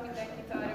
biztatlak mindenkit arra,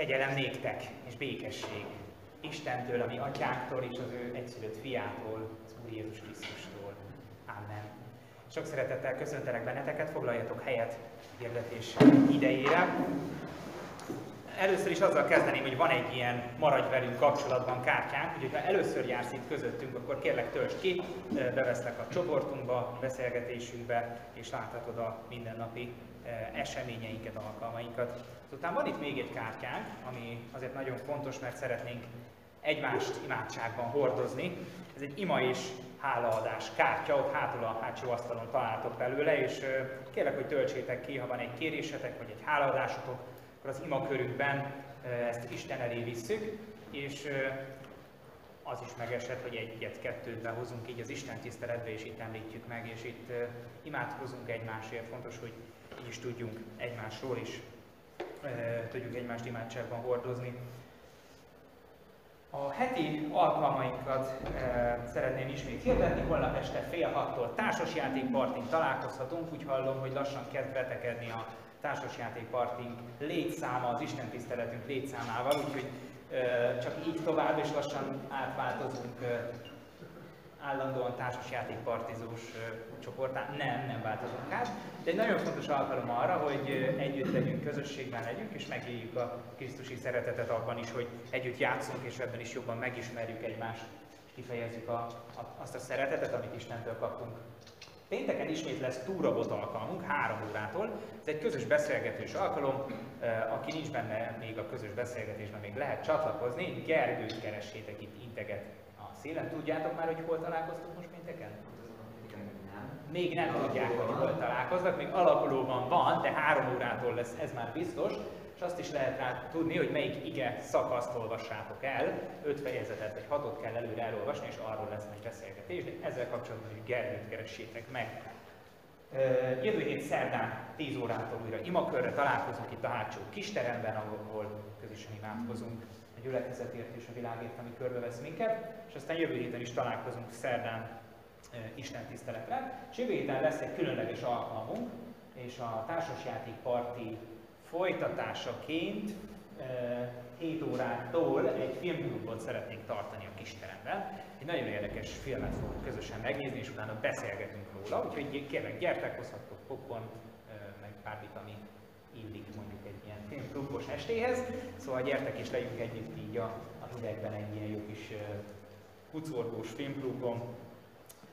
Kegyelem néktek és békesség Istentől, ami atyáktól és az ő egyszülött fiától, az Úr Jézus Krisztustól. Amen. Sok szeretettel köszöntelek benneteket, foglaljatok helyet hirdetés idejére. Először is azzal kezdeném, hogy van egy ilyen maradj velünk kapcsolatban kártyánk, úgyhogy ha először jársz itt közöttünk, akkor kérlek töltsd ki, beveszlek a csoportunkba, beszélgetésünkbe, és láthatod a mindennapi eseményeinket, alkalmainkat. Azután van itt még egy kártyánk, ami azért nagyon fontos, mert szeretnénk egymást imádságban hordozni. Ez egy ima és hálaadás kártya, ott hátul a hátsó asztalon találtok belőle, és kérlek, hogy töltsétek ki, ha van egy kérésetek, vagy egy hálaadásotok, akkor az imakörünkben ezt Isten elé visszük, és az is megesett, hogy egyet-kettőt behozunk így az Isten tiszteletbe, és itt említjük meg, és itt imádkozunk egymásért. Fontos, hogy így is tudjunk egymásról is, tudjuk egymást imádságban hordozni. A heti alkalmainkat e, szeretném ismét hirdetni, holnap este fél hattól társasjátékpartink találkozhatunk, úgy hallom, hogy lassan kezd betekedni a társasjátékpartink létszáma, az Isten tiszteletünk létszámával, úgyhogy e, csak így tovább, és lassan átváltozunk e, állandóan társasjátékpartizós csoportá. Nem, nem változunk át. De egy nagyon fontos alkalom arra, hogy együtt legyünk, közösségben legyünk, és megéljük a Krisztusi szeretetet abban is, hogy együtt játszunk, és ebben is jobban megismerjük egymást, kifejezzük a, a, azt a szeretetet, amit Istentől kaptunk. Pénteken ismét lesz túrabot alkalmunk, három órától. Ez egy közös beszélgetős alkalom. Aki nincs benne még a közös beszélgetésben, még lehet csatlakozni. Gergőt keressétek itt integet szélen. Tudjátok már, hogy hol találkoztunk most pénteken? még nem tudják, hogy hol találkoznak, még alakulóban van, de három órától lesz, ez már biztos, és azt is lehet rá tudni, hogy melyik ige szakaszt olvassátok el, öt fejezetet vagy hatot kell előre elolvasni, és arról lesz egy beszélgetés, de ezzel kapcsolatban hogy Gergőt keressétek meg. Jövő hét szerdán 10 órától újra imakörre találkozunk itt a hátsó kisteremben, ahol közösen imádkozunk a gyülekezetért és a világért, ami körbevesz minket, és aztán jövő héten is találkozunk szerdán Isten tiszteletre. És jövő héten lesz egy különleges alkalmunk, és a társasjáték parti folytatásaként 7 órától egy filmklubot szeretnénk tartani a kisteremben. Egy nagyon érdekes filmet fogunk közösen megnézni, és utána beszélgetünk róla, úgyhogy kérlek, gyertek, hozhattok popcorn, meg bármit, ami illik filmklubos estéhez. Szóval gyertek és legyünk együtt így a, a hidegben egy ilyen jó kis kucorgós filmklubon,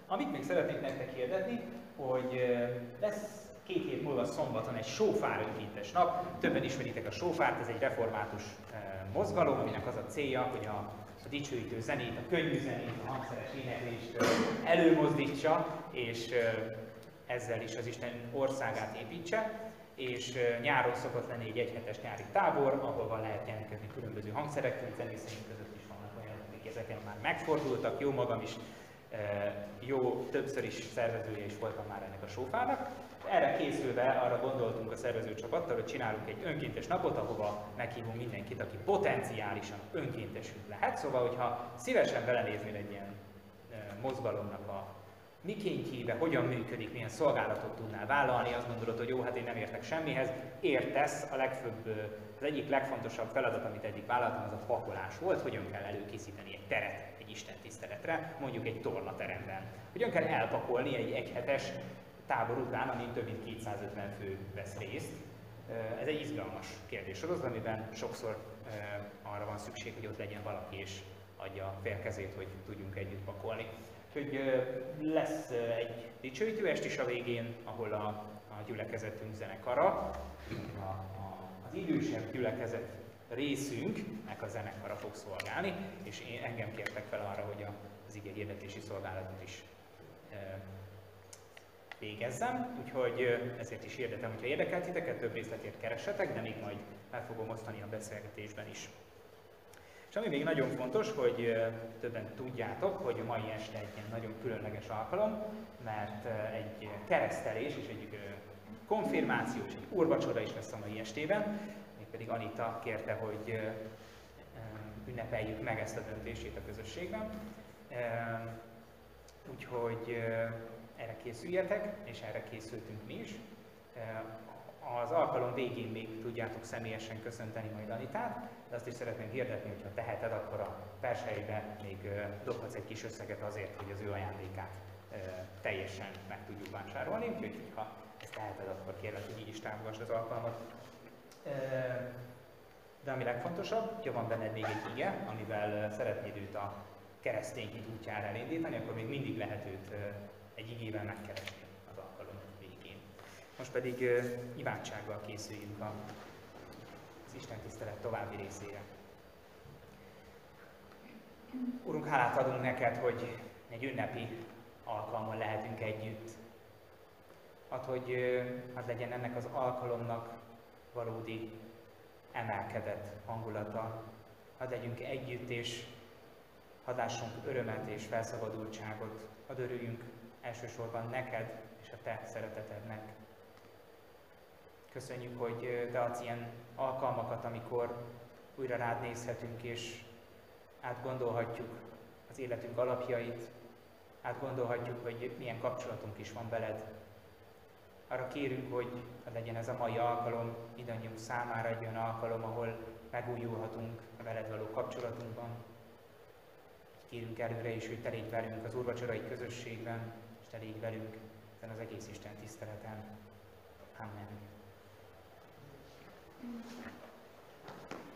amit még szeretnék nektek hirdetni, hogy lesz két hét múlva szombaton egy sófár önkéntes nap. Többen ismeritek a sófárt, ez egy református mozgalom, aminek az a célja, hogy a, a dicsőítő zenét, a könnyű zenét, a hangszeres éneklést előmozdítsa, és ezzel is az Isten országát építse és nyáron szokott lenni egy egyhetes nyári tábor, ahol lehet jelentkezni különböző hangszerekkel, zenészeink között is vannak olyanok, akik ezeken már megfordultak, jó magam is jó, többször is szervezője is voltam már ennek a sófának. Erre készülve arra gondoltunk a szervezőcsapattal, hogy csinálunk egy önkéntes napot, ahova meghívunk mindenkit, aki potenciálisan önkéntesült lehet. Szóval, hogyha szívesen belenéznél egy ilyen mozgalomnak a mikéntjébe, hogyan működik, milyen szolgálatot tudnál vállalni, azt gondolod, hogy jó, hát én nem értek semmihez, értesz, a legfőbb, az egyik legfontosabb feladat, amit eddig vállaltam, az a pakolás volt, hogyan kell előkészíteni egy teret egy Isten tiszteletre, mondjuk egy tornateremben. Hogyan kell elpakolni egy egyhetes tábor után, amin több mint 250 fő vesz részt. Ez egy izgalmas kérdés sorozat, amiben sokszor arra van szükség, hogy ott legyen valaki és adja félkezét, hogy tudjunk együtt pakolni. Úgyhogy lesz egy dicsőítő est is a végén, ahol a, a gyülekezetünk zenekara, a, a, az idősebb gyülekezet részünknek a zenekara fog szolgálni, és én engem kértek fel arra, hogy az ige hirdetési szolgálatot is végezzem, úgyhogy ezért is hirdetem, hogyha érdekel titeket, több részletért keressetek, de még majd meg fogom osztani a beszélgetésben is. Ami még nagyon fontos, hogy többen tudjátok, hogy mai este egy ilyen nagyon különleges alkalom, mert egy keresztelés és egy konfirmáció és egy úrvacsora is lesz a mai estében, mégpedig Anita kérte, hogy ünnepeljük meg ezt a döntését a közösségben. Úgyhogy erre készüljetek, és erre készültünk mi is. Az alkalom végén még tudjátok személyesen köszönteni majd Anitát, de azt is szeretném hirdetni, hogy ha teheted, akkor a perseibe még dobhatsz egy kis összeget azért, hogy az ő ajándékát teljesen meg tudjuk vásárolni, úgyhogy ha ezt teheted, akkor kérlek, hogy így is támogass az alkalmat. De ami legfontosabb, hogyha van benned még egy ige, amivel szeretnéd őt a keresztény útjára elindítani, akkor még mindig lehet őt egy igével megkeresni. Most pedig imádsággal készüljünk a, az Isten tisztelet további részére. Urunk, hálát adunk neked, hogy egy ünnepi alkalmon lehetünk együtt. Hát, hogy hát legyen ennek az alkalomnak valódi emelkedett hangulata. Hadd legyünk együtt, és hadd lássunk örömet és felszabadultságot. Hadd örüljünk elsősorban neked és a te szeretetednek. Köszönjük, hogy te adsz ilyen alkalmakat, amikor újra rád nézhetünk, és átgondolhatjuk az életünk alapjait, átgondolhatjuk, hogy milyen kapcsolatunk is van veled. Arra kérünk, hogy legyen ez a mai alkalom, mindannyiunk számára egy olyan alkalom, ahol megújulhatunk a veled való kapcsolatunkban. Kérünk előre is, hogy te légy velünk az úrvacsorai közösségben, és te légy velünk ezen az egész Isten tiszteleten. Amen. はい。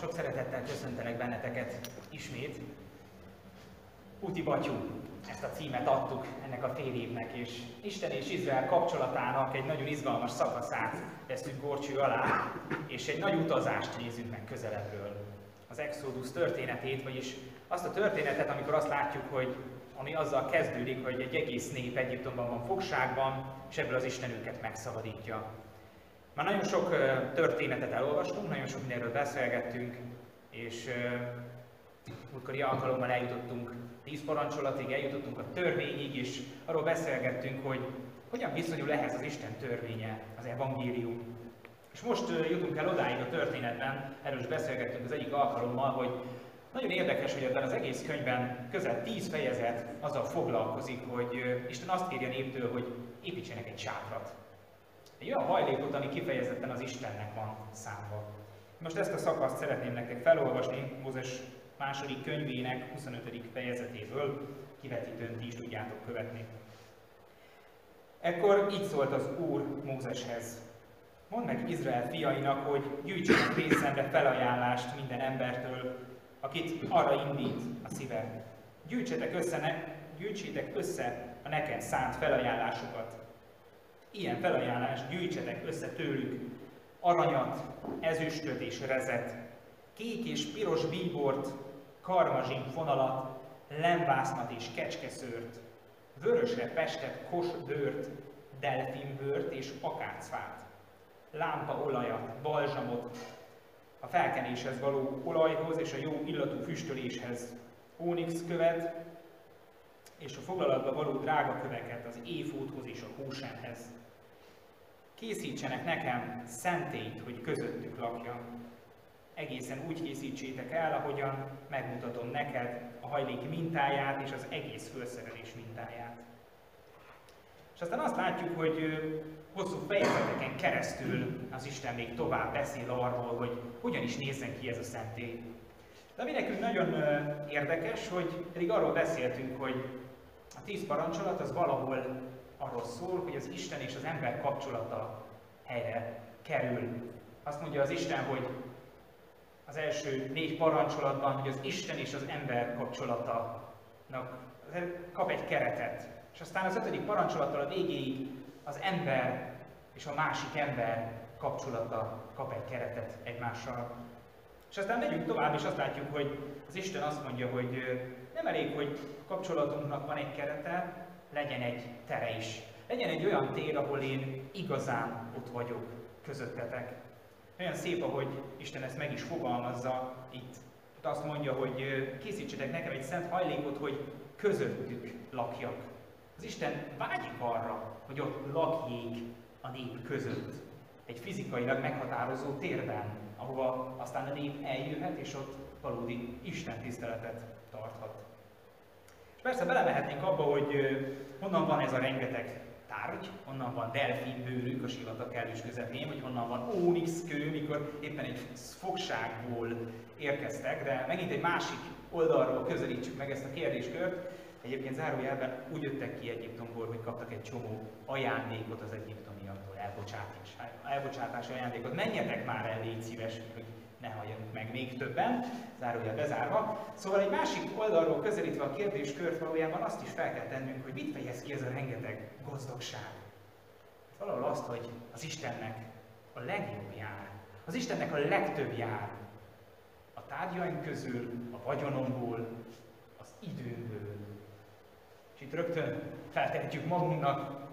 Sok szeretettel köszöntelek benneteket ismét. Uti Batyú, ezt a címet adtuk ennek a fél évnek, és Isten és Izrael kapcsolatának egy nagyon izgalmas szakaszát veszünk gorcső alá, és egy nagy utazást nézünk meg közelebbről. Az Exodus történetét, vagyis azt a történetet, amikor azt látjuk, hogy ami azzal kezdődik, hogy egy egész nép Egyiptomban van fogságban, és ebből az Isten őket megszabadítja. Már nagyon sok történetet elolvastunk, nagyon sok mindenről beszélgettünk, és múltkori alkalommal eljutottunk tíz parancsolatig, eljutottunk a törvényig, és arról beszélgettünk, hogy hogyan viszonyul ehhez az Isten törvénye, az evangélium. És most jutunk el odáig a történetben, erről is beszélgettünk az egyik alkalommal, hogy nagyon érdekes, hogy ebben az egész könyvben közel tíz fejezet azzal foglalkozik, hogy Isten azt kérje néptől, hogy építsenek egy sátrat. Egy olyan hajlékot, ami kifejezetten az Istennek van számva. Most ezt a szakaszt szeretném nektek felolvasni Mózes második könyvének 25. fejezetéből, kivetítőn ti is tudjátok követni. Ekkor így szólt az Úr Mózeshez. Mondd meg Izrael fiainak, hogy gyűjtsenek részemre felajánlást minden embertől, akit arra indít a szíve. Gyűjtsetek össze, ne, gyűjtsétek össze a nekem szánt felajánlásokat. Ilyen felajánlást gyűjtsetek össze tőlük, aranyat, ezüstöt és rezet, kék és piros bíbort, karmazsin fonalat, lembásznat és kecskeszőrt, vörösre pestett kosbőrt, delfinbőrt és akácfát, lámpaolajat, balzsamot, a felkenéshez való olajhoz és a jó illatú füstöléshez, ónix követ, és a foglalatba való drága köveket az éfóthoz és a hósemhez. Készítsenek nekem szentélyt, hogy közöttük lakjam. Egészen úgy készítsétek el, ahogyan megmutatom neked a hajlék mintáját és az egész fölszerelés mintáját. És aztán azt látjuk, hogy hosszú fejezeteken keresztül az Isten még tovább beszél arról, hogy hogyan is nézzen ki ez a szentély. De ami nekünk nagyon érdekes, hogy pedig arról beszéltünk, hogy tíz parancsolat az valahol arról szól, hogy az Isten és az ember kapcsolata helyre kerül. Azt mondja az Isten, hogy az első négy parancsolatban, hogy az Isten és az ember kapcsolatanak kap egy keretet. És aztán az ötödik parancsolattal a végéig az ember és a másik ember kapcsolata kap egy keretet egymással. És aztán megyünk tovább, és azt látjuk, hogy az Isten azt mondja, hogy nem elég, hogy kapcsolatunknak van egy kerete, legyen egy tere is. Legyen egy olyan tér, ahol én igazán ott vagyok közöttetek. Olyan szép, ahogy Isten ezt meg is fogalmazza itt. Itt azt mondja, hogy készítsetek nekem egy szent hajlékot, hogy közöttük lakjak. Az Isten vágyik arra, hogy ott lakjék a nép között. Egy fizikailag meghatározó térben, ahova aztán a nép eljöhet, és ott valódi Isten tiszteletet tarthat. Persze belemehetnénk abba, hogy honnan van ez a rengeteg tárgy, honnan van delfinbőrük a sivatag kellős közepén, vagy honnan van ónix kő, mikor éppen egy fogságból érkeztek, de megint egy másik oldalról közelítsük meg ezt a kérdéskört. Egyébként zárójelben úgy jöttek ki Egyiptomból, hogy kaptak egy csomó ajándékot az egyiptomiaktól, elbocsátás, elbocsátási ajándékot. Menjetek már el, légy szíves, hogy ne halljanak meg még többen, zárójel bezárva. Szóval egy másik oldalról közelítve a kérdéskört valójában azt is fel kell tennünk, hogy mit fejez ki ez a rengeteg gazdagság. Valahol azt, hogy az Istennek a legjobb jár, az Istennek a legtöbb jár. A tárgyaink közül, a vagyonomból, az időből. És itt rögtön feltehetjük magunknak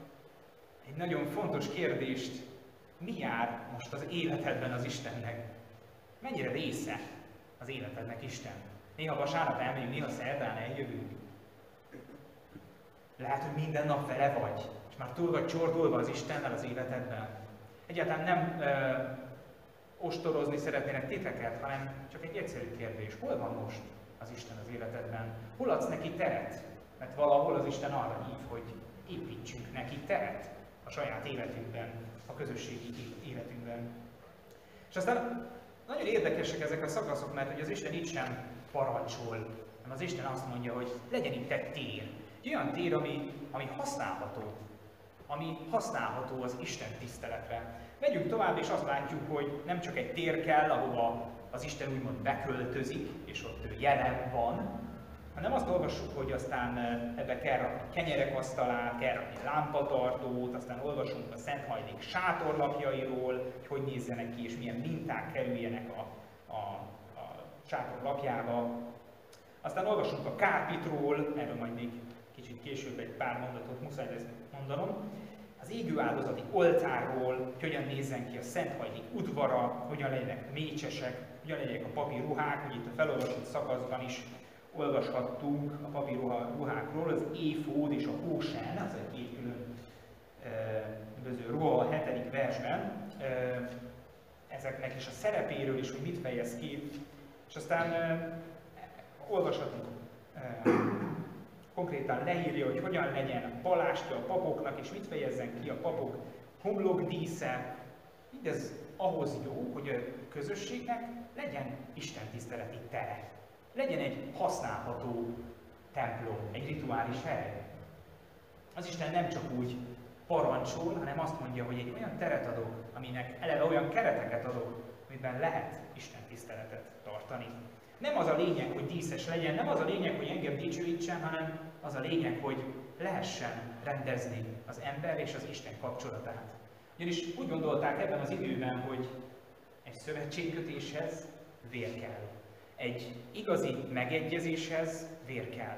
egy nagyon fontos kérdést, mi jár most az életedben az Istennek? Mennyire része az életednek Isten? Néha vasárnap elmegyünk, néha szerdán eljövünk. Lehet, hogy minden nap vele vagy, és már túl vagy csordulva az Istennel az életedben. Egyáltalán nem ö, ostorozni szeretnének titeket, hanem csak egy egyszerű kérdés. Hol van most az Isten az életedben? Hol adsz neki teret? Mert valahol az Isten arra hív, hogy építsünk neki teret a saját életünkben, a közösségi életünkben. És aztán nagyon érdekesek ezek a szakaszok, mert hogy az Isten itt sem parancsol, hanem az Isten azt mondja, hogy legyen itt egy tér. Egy olyan tér, ami, ami használható, ami használható az Isten tiszteletre. Megyünk tovább, és azt látjuk, hogy nem csak egy tér kell, ahova az Isten úgymond beköltözik, és ott jelen van, hanem azt olvassuk, hogy aztán ebbe kell rakni kenyerek asztalát, kell rakni lámpatartót, aztán olvasunk a Szent Hajlék sátorlapjairól, hogy hogy nézzenek ki, és milyen minták kerüljenek a, a, a sátorlapjába. Aztán olvasunk a kápitról, erről majd még kicsit később egy pár mondatot muszáj lesz mondanom, az égő áldozati oltárról, hogy hogyan nézzen ki a Szent Hajlik udvara, hogyan legyenek mécsesek, hogyan legyenek a papír ruhák, hogy itt a felolvasott szakaszban is olvashattunk a papír ruhákról, az éfód és a hósen, az egy két külön különböző ruha a hetedik versben, ezeknek is a szerepéről is, hogy mit fejez ki, és aztán olvashatunk konkrétan leírja, hogy hogyan legyen a palástja a papoknak, és mit fejezzen ki a papok homlokdísze. Mindez ahhoz jó, hogy a közösségnek legyen Isten tiszteleti tere. Legyen egy használható templom, egy rituális hely. Az Isten nem csak úgy parancsol, hanem azt mondja, hogy egy olyan teret adok, aminek eleve olyan kereteket adok, amiben lehet Isten tiszteletet tartani. Nem az a lényeg, hogy díszes legyen, nem az a lényeg, hogy engem dicsőítsen, hanem az a lényeg, hogy lehessen rendezni az ember és az Isten kapcsolatát. Ugyanis úgy gondolták ebben az időben, hogy egy szövetségkötéshez vér kell. Egy igazi megegyezéshez vér kell.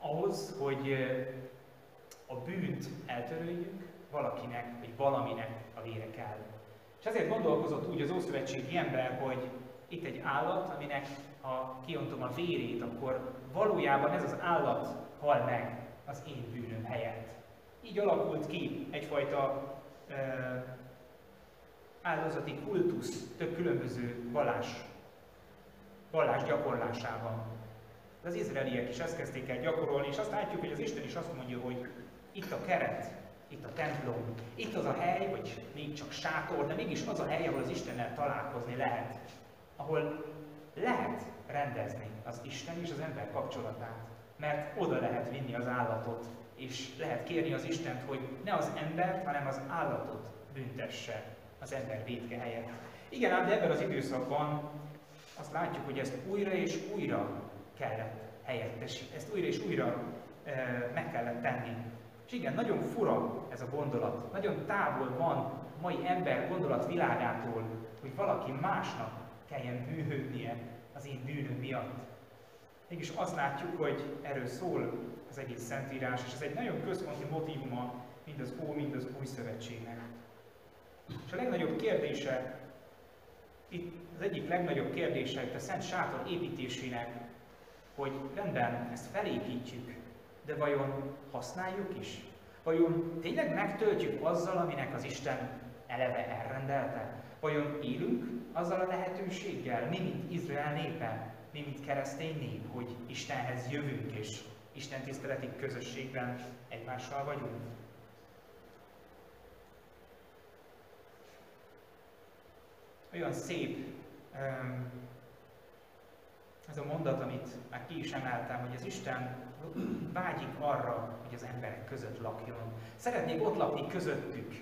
Ahhoz, hogy a bűnt eltöröljük, valakinek vagy valaminek a vére kell. És ezért gondolkozott úgy az Ószövetségi ember, hogy itt egy állat, aminek ha kiontom a vérét, akkor valójában ez az állat hal meg az én bűnöm helyett. Így alakult ki egyfajta uh, áldozati kultusz több különböző vallás, vallás gyakorlásában. De az izraeliek is ezt kezdték el gyakorolni, és azt látjuk, hogy az Isten is azt mondja, hogy itt a keret, itt a templom, itt az a hely, vagy még csak sátor, de mégis az a hely, ahol az Istennel találkozni lehet ahol lehet rendezni az Isten és az ember kapcsolatát. Mert oda lehet vinni az állatot, és lehet kérni az Istent, hogy ne az embert, hanem az állatot büntesse az ember védke helyett. Igen, ám de ebben az időszakban azt látjuk, hogy ezt újra és újra kellett helyettesíteni, ezt újra és újra e, meg kellett tenni. És igen, nagyon fura ez a gondolat, nagyon távol van mai ember gondolatvilágától, hogy valaki másnak kelljen bűnhődnie az én bűnöm miatt. Mégis azt látjuk, hogy erről szól az egész Szentírás, és ez egy nagyon központi motivuma mind az Ó, mind az Új Szövetségnek. És a legnagyobb kérdése, itt az egyik legnagyobb kérdése itt a Szent Sátor építésének, hogy rendben, ezt felépítjük, de vajon használjuk is? Vajon tényleg megtöltjük azzal, aminek az Isten eleve elrendelte? Vajon élünk azzal a lehetőséggel, mi, mint Izrael népe, mi, mint keresztény nép, hogy Istenhez jövünk, és Isten tiszteleti közösségben egymással vagyunk? Olyan szép ez a mondat, amit már ki is emeltem, hogy az Isten vágyik arra, hogy az emberek között lakjon. Szeretnék ott lakni közöttük,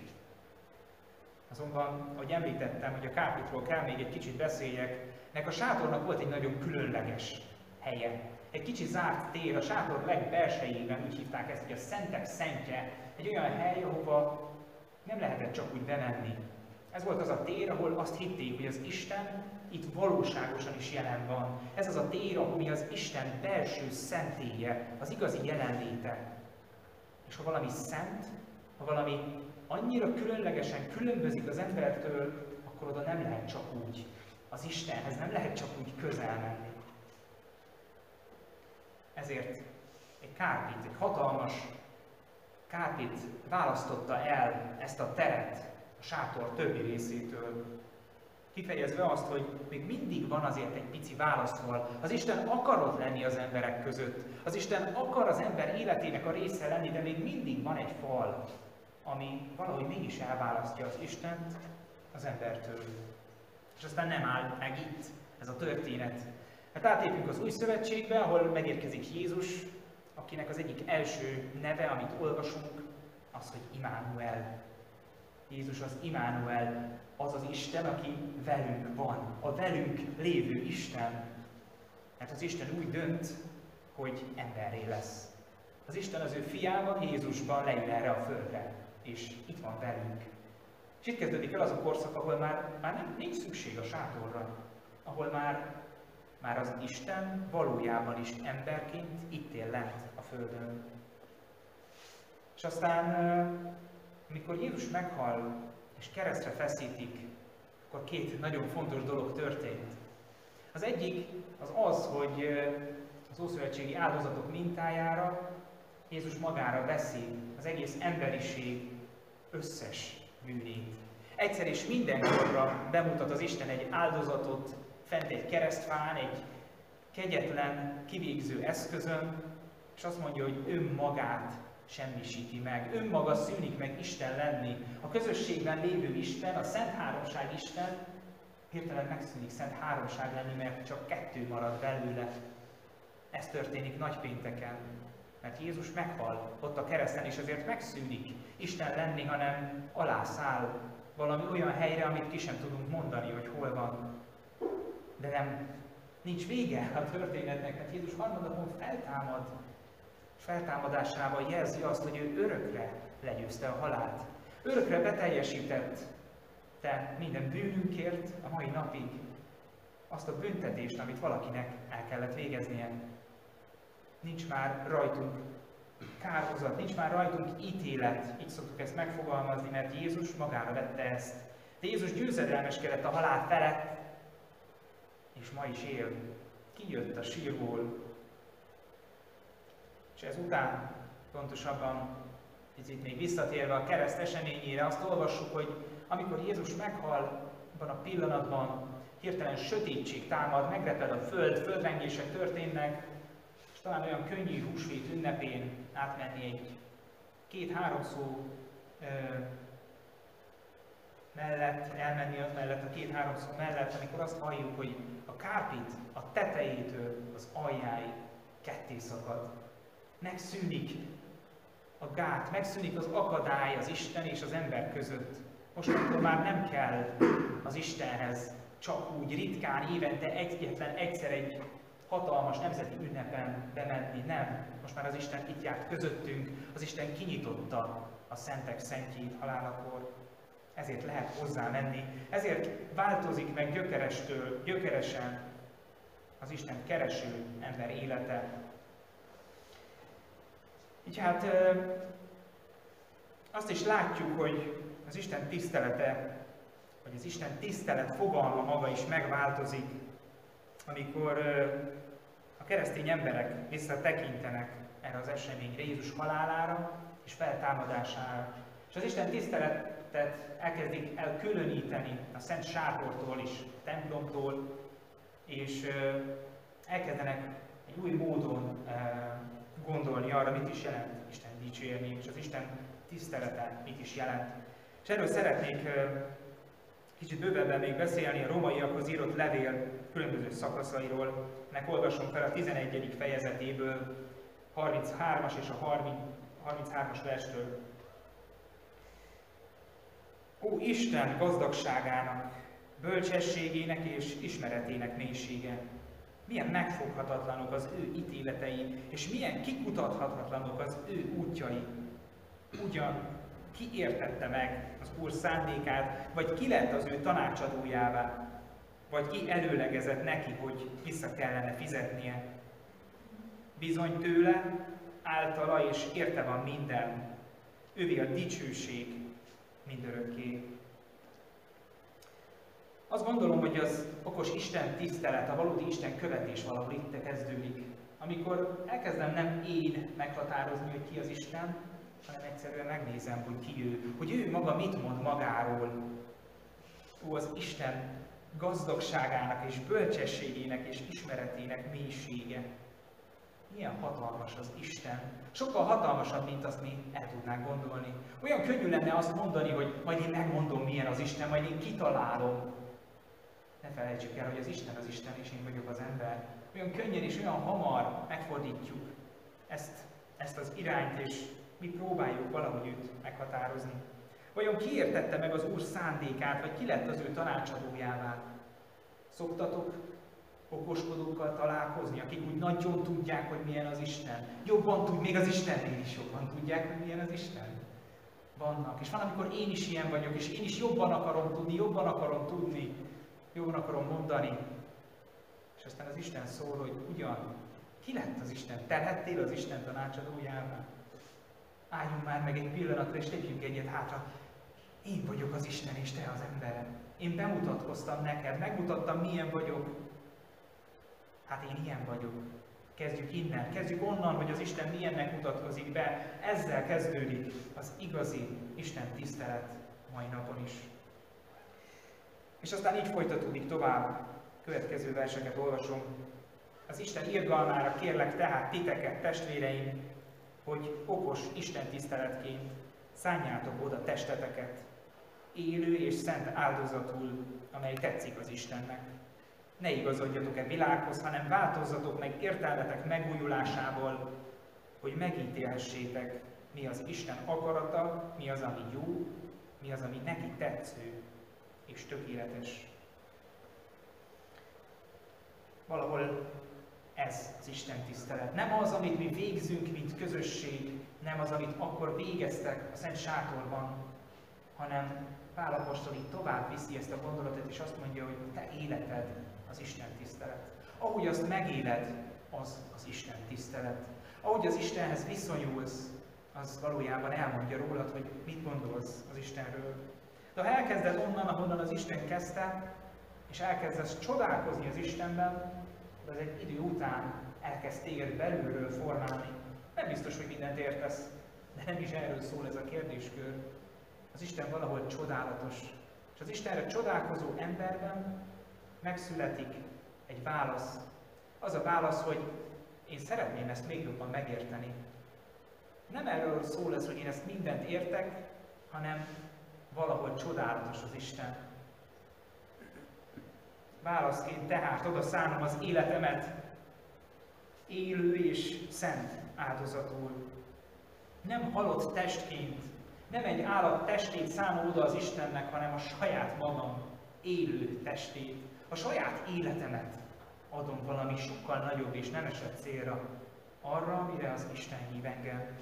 Azonban, ahogy említettem, hogy a kápitról kell még egy kicsit beszéljek, nek a sátornak volt egy nagyon különleges helye. Egy kicsi zárt tér, a sátor legbelsejében úgy hívták ezt, hogy a szentek szentje, egy olyan hely, ahova nem lehetett csak úgy bemenni. Ez volt az a tér, ahol azt hitték, hogy az Isten itt valóságosan is jelen van. Ez az a tér, ami az Isten belső szentélye, az igazi jelenléte. És ha valami szent, ha valami annyira különlegesen különbözik az embertől, akkor oda nem lehet csak úgy. Az Istenhez nem lehet csak úgy közel menni. Ezért egy kárpit, egy hatalmas kárpit választotta el ezt a teret a sátor többi részétől, kifejezve azt, hogy még mindig van azért egy pici választval. Az Isten akarod lenni az emberek között. Az Isten akar az ember életének a része lenni, de még mindig van egy fal ami valahogy mégis elválasztja az Istent az embertől. És aztán nem áll meg itt ez a történet. Hát átépünk az új szövetségbe, ahol megérkezik Jézus, akinek az egyik első neve, amit olvasunk, az, hogy Immanuel. Jézus az Immanuel, az az Isten, aki velünk van, a velünk lévő Isten. Mert az Isten úgy dönt, hogy emberré lesz. Az Isten az ő fiával, Jézusban leül erre a földre, és itt van velünk. És itt kezdődik el az a korszak, ahol már, már nem, nincs szükség a sátorra, ahol már, már az Isten valójában is emberként itt él lent a Földön. És aztán, amikor Jézus meghal, és keresztre feszítik, akkor két nagyon fontos dolog történt. Az egyik az az, hogy az Ószövetségi áldozatok mintájára Jézus magára veszi az egész emberiség összes bűnét. Egyszer és mindenkorra bemutat az Isten egy áldozatot fent egy keresztfán, egy kegyetlen, kivégző eszközön, és azt mondja, hogy önmagát semmisíti meg. Önmaga szűnik meg Isten lenni. A közösségben lévő Isten, a Szent Háromság Isten hirtelen megszűnik Szent Háromság lenni, mert csak kettő marad belőle. Ez történik nagypénteken. Mert Jézus meghal ott a kereszten, és azért megszűnik Isten lenni, hanem alászáll valami olyan helyre, amit ki sem tudunk mondani, hogy hol van. De nem, nincs vége a történetnek, mert Jézus harmadapon feltámad, feltámadásával jelzi azt, hogy ő örökre legyőzte a halált. Örökre beteljesített te minden bűnünkért a mai napig azt a büntetést, amit valakinek el kellett végeznie. Nincs már rajtunk kárhozat, nincs már rajtunk ítélet, így szoktuk ezt megfogalmazni, mert Jézus magára vette ezt. De Jézus győzedelmeskedett a halál felett, és ma is él. Kijött a sírból. És ezután, pontosabban, itt még visszatérve a kereszt eseményére, azt olvassuk, hogy amikor Jézus meghal, abban a pillanatban hirtelen sötétség támad, megreped a föld, földrengések történnek, és talán olyan könnyű húsvét ünnepén átmenni egy két-három szó ö, mellett, elmenni az mellett, a két-három szó mellett, amikor azt halljuk, hogy a kápit a tetejétől az aljáig ketté szakad. Megszűnik a gát, megszűnik az akadály az Isten és az ember között. Most akkor már nem kell az Istenhez csak úgy ritkán, évente egyetlen egyszer egy hatalmas nemzeti ünnepen bemenni, nem. Most már az Isten itt járt közöttünk, az Isten kinyitotta a szentek szentjét halálakor. Ezért lehet hozzá menni, ezért változik meg gyökerestől, gyökeresen az Isten kereső ember élete. Így hát azt is látjuk, hogy az Isten tisztelete, vagy az Isten tisztelet fogalma maga is megváltozik, amikor a keresztény emberek visszatekintenek erre az eseményre, Jézus halálára és feltámadására. És az Isten tiszteletet elkezdik elkülöníteni a Szent Sátortól is, a templomtól, és elkezdenek egy új módon gondolni arra, mit is jelent Isten dicsérni, és az Isten tisztelete mit is jelent. És erről szeretnék kicsit bővebben még beszélni a romaiakhoz írott levél különböző szakaszairól. Nek olvasom fel a 11. fejezetéből, 33-as és a 33-as verstől. Ó Isten gazdagságának, bölcsességének és ismeretének mélysége! Milyen megfoghatatlanok az ő ítéletei, és milyen kikutathatatlanok az ő útjai. Ugyan ki értette meg az Úr szándékát, vagy ki lett az ő tanácsadójává, vagy ki előlegezett neki, hogy vissza kellene fizetnie. Bizony tőle, általa és érte van minden, ővi a dicsőség mindörökké. Azt gondolom, hogy az okos Isten tisztelet, a valódi Isten követés valahol itt kezdődik. Amikor elkezdem nem én meghatározni, hogy ki az Isten, hanem egyszerűen megnézem, hogy ki ő, hogy ő maga mit mond magáról. Ó, az Isten gazdagságának és bölcsességének és ismeretének mélysége. Milyen hatalmas az Isten. Sokkal hatalmasabb, mint azt mi el tudnánk gondolni. Olyan könnyű lenne azt mondani, hogy majd én megmondom, milyen az Isten, majd én kitalálom. Ne felejtsük el, hogy az Isten az Isten, és én vagyok az ember. Olyan könnyen és olyan hamar megfordítjuk ezt, ezt az irányt, és mi próbáljuk valahogy őt meghatározni. Vajon ki értette meg az Úr szándékát, vagy ki lett az ő tanácsadójává? Szoktatok okoskodókkal találkozni, akik úgy nagyon tudják, hogy milyen az Isten. Jobban tud, még az Istennél is jobban tudják, hogy milyen az Isten. Vannak. És van, amikor én is ilyen vagyok, és én is jobban akarom tudni, jobban akarom tudni, jobban akarom mondani. És aztán az Isten szól, hogy ugyan, ki lett az Isten? Te lettél az Isten tanácsadójává? Álljunk már meg egy pillanatra, és lépjünk egyet hátra. Én vagyok az Isten, és te az ember. Én bemutatkoztam neked, megmutattam, milyen vagyok. Hát én ilyen vagyok. Kezdjük innen, kezdjük onnan, hogy az Isten milyennek mutatkozik be. Ezzel kezdődik az igazi Isten tisztelet mai napon is. És aztán így folytatódik tovább. Következő verseket olvasom. Az Isten irgalmára kérlek tehát titeket, testvéreim, hogy okos Isten tiszteletként szálljátok oda testeteket, élő és szent áldozatul, amely tetszik az Istennek. Ne igazodjatok-e világhoz, hanem változzatok meg értelmetek megújulásával, hogy megítélhessétek, mi az Isten akarata, mi az, ami jó, mi az, ami neki tetsző és tökéletes. Valahol ez az Isten tisztelet. Nem az, amit mi végzünk, mint közösség, nem az, amit akkor végeztek a Szent Sátorban, hanem Pál Apostol így tovább viszi ezt a gondolatot, és azt mondja, hogy te életed az Isten tisztelet. Ahogy azt megéled, az az Isten tisztelet. Ahogy az Istenhez viszonyulsz, az valójában elmondja rólad, hogy mit gondolsz az Istenről. De ha elkezded onnan, ahonnan az Isten kezdte, és elkezdesz csodálkozni az Istenben, az egy idő után elkezd téged belülről formálni. Nem biztos, hogy mindent értesz, de nem is erről szól ez a kérdéskör. Az Isten valahol csodálatos. És az Istenre csodálkozó emberben megszületik egy válasz. Az a válasz, hogy én szeretném ezt még jobban megérteni. Nem erről szól ez, hogy én ezt mindent értek, hanem valahol csodálatos az Isten. Válaszként tehát oda szánom az életemet élő és szent áldozatul. Nem halott testként, nem egy állat testét szánom oda az Istennek, hanem a saját magam élő testét, a saját életemet adom valami sokkal nagyobb és nemesebb célra, arra, amire az Isten hív engem.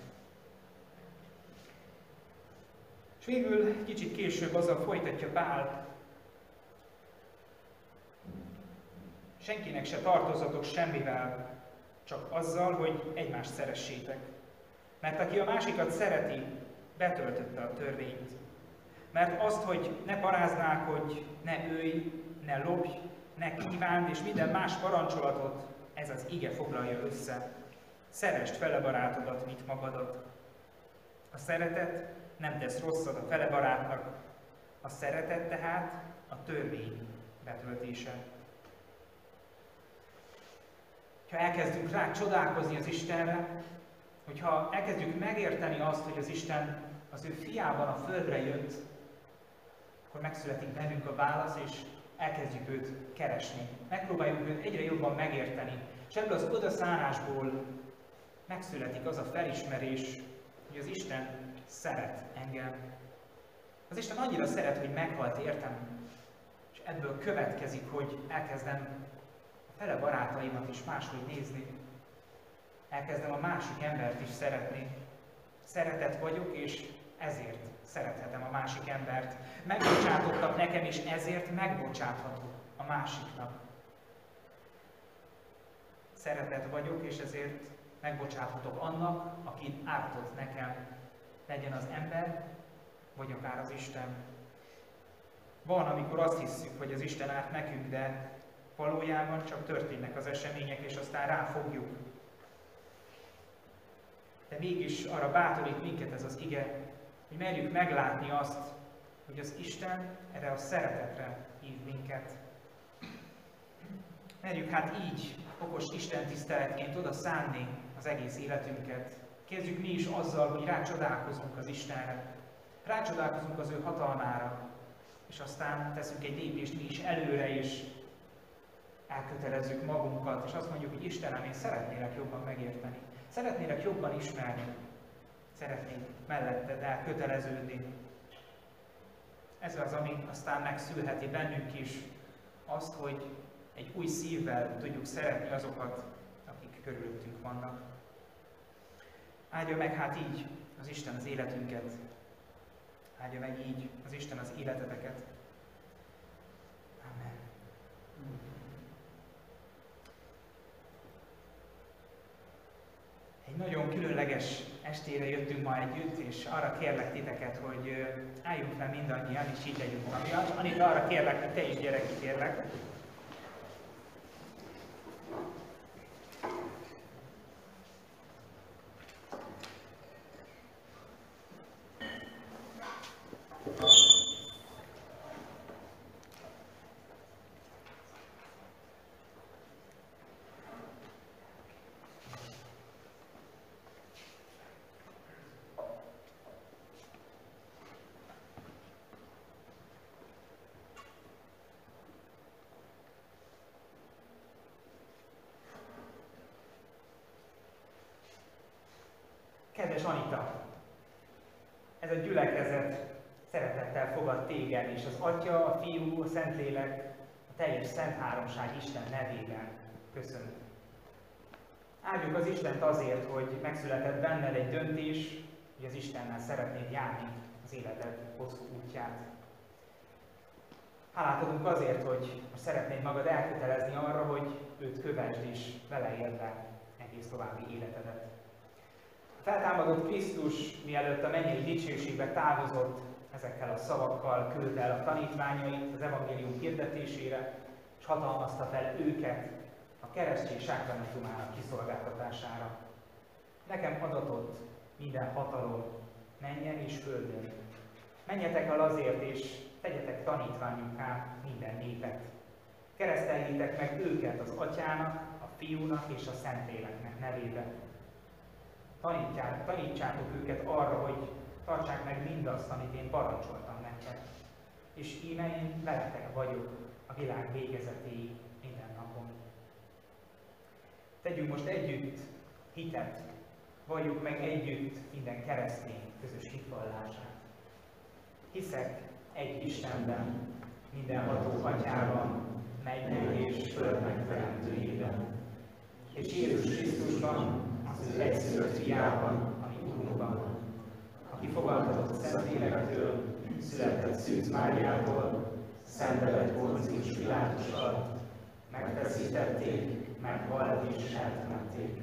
És végül kicsit később azzal folytatja Pál, senkinek se tartozatok semmivel, csak azzal, hogy egymást szeressétek. Mert aki a másikat szereti, betöltötte a törvényt. Mert azt, hogy ne paráználkodj, ne őj, ne lopj, ne kívánd, és minden más parancsolatot, ez az ige foglalja össze. Szerest fele barátodat, mint magadat. A szeretet nem tesz rosszat a fele barátnak, a szeretet tehát a törvény betöltése ha elkezdünk rá csodálkozni az Istenre, hogyha elkezdjük megérteni azt, hogy az Isten az ő fiában a földre jött, akkor megszületik bennünk a válasz, és elkezdjük őt keresni. Megpróbáljuk őt egyre jobban megérteni. És ebből az odaszárásból megszületik az a felismerés, hogy az Isten szeret engem. Az Isten annyira szeret, hogy meghalt értem, és ebből következik, hogy elkezdem fele barátaimat is máshogy nézni. Elkezdem a másik embert is szeretni. Szeretet vagyok, és ezért szerethetem a másik embert. Megbocsátottak nekem, és ezért megbocsáthatok a másiknak. Szeretet vagyok, és ezért megbocsáthatok annak, aki ártott nekem, legyen az ember, vagy akár az Isten. Van, amikor azt hiszük, hogy az Isten árt nekünk, de Valójában csak történnek az események, és aztán ráfogjuk. De mégis arra bátorít minket ez az ige, hogy merjük meglátni azt, hogy az Isten erre a szeretetre hív minket. Merjük hát így okos Isten tiszteletként oda szánni az egész életünket. Kezdjük mi is azzal, hogy rácsodálkozunk az Istenre. Rácsodálkozunk az ő hatalmára, és aztán teszünk egy lépést mi is előre, és elkötelezzük magunkat, és azt mondjuk, hogy Istenem, én szeretnélek jobban megérteni. Szeretnélek jobban ismerni. Szeretnék melletted elköteleződni. ez az, ami aztán megszülheti bennünk is azt, hogy egy új szívvel tudjuk szeretni azokat, akik körülöttünk vannak. Áldja meg hát így az Isten az életünket, áldja meg így az Isten az életeteket. Amen. Egy nagyon különleges estére jöttünk ma együtt, és arra kérlek titeket, hogy álljunk fel mindannyian, és így legyünk amiatt. Anita, arra kérlek, hogy te is gyere kérlek. Kedves Anita, ez a gyülekezet szeretettel fogad téged, és az Atya, a Fiú, a Szentlélek, a teljes Szent Háromság Isten nevében köszönöm. Áldjuk az Istent azért, hogy megszületett benned egy döntés, hogy az Istennel szeretnéd járni az életed hosszú útját. Hálát adunk azért, hogy szeretnéd magad elkötelezni arra, hogy őt kövesd és vele érve egész további életedet feltámadott Krisztus, mielőtt a mennyei dicsőségbe távozott, ezekkel a szavakkal küldte el a tanítványait az evangélium hirdetésére, és hatalmazta fel őket a keresztény sákramentumának kiszolgáltatására. Nekem adatott minden hatalom, menjen és földön. Menjetek el azért, és tegyetek tanítványuká minden népet. Kereszteljétek meg őket az atyának, a fiúnak és a szentléleknek nevében tanítják, tanítsátok őket arra, hogy tartsák meg mindazt, amit én parancsoltam nektek. És íme én veletek vagyok a világ végezetéig minden napon. Tegyünk most együtt hitet, valljuk meg együtt minden keresztény közös hitvallását. Hiszek egy Istenben, mindenható atyában, mennyek és földnek teremtőjében, és Jézus Krisztusban, az ő egyszülött fiában, fogadhatott a Szentlélektől, született Szűz Máriától, szenvedett Pontius Pilátus alatt, megfeszítették, meghalt és eltemették.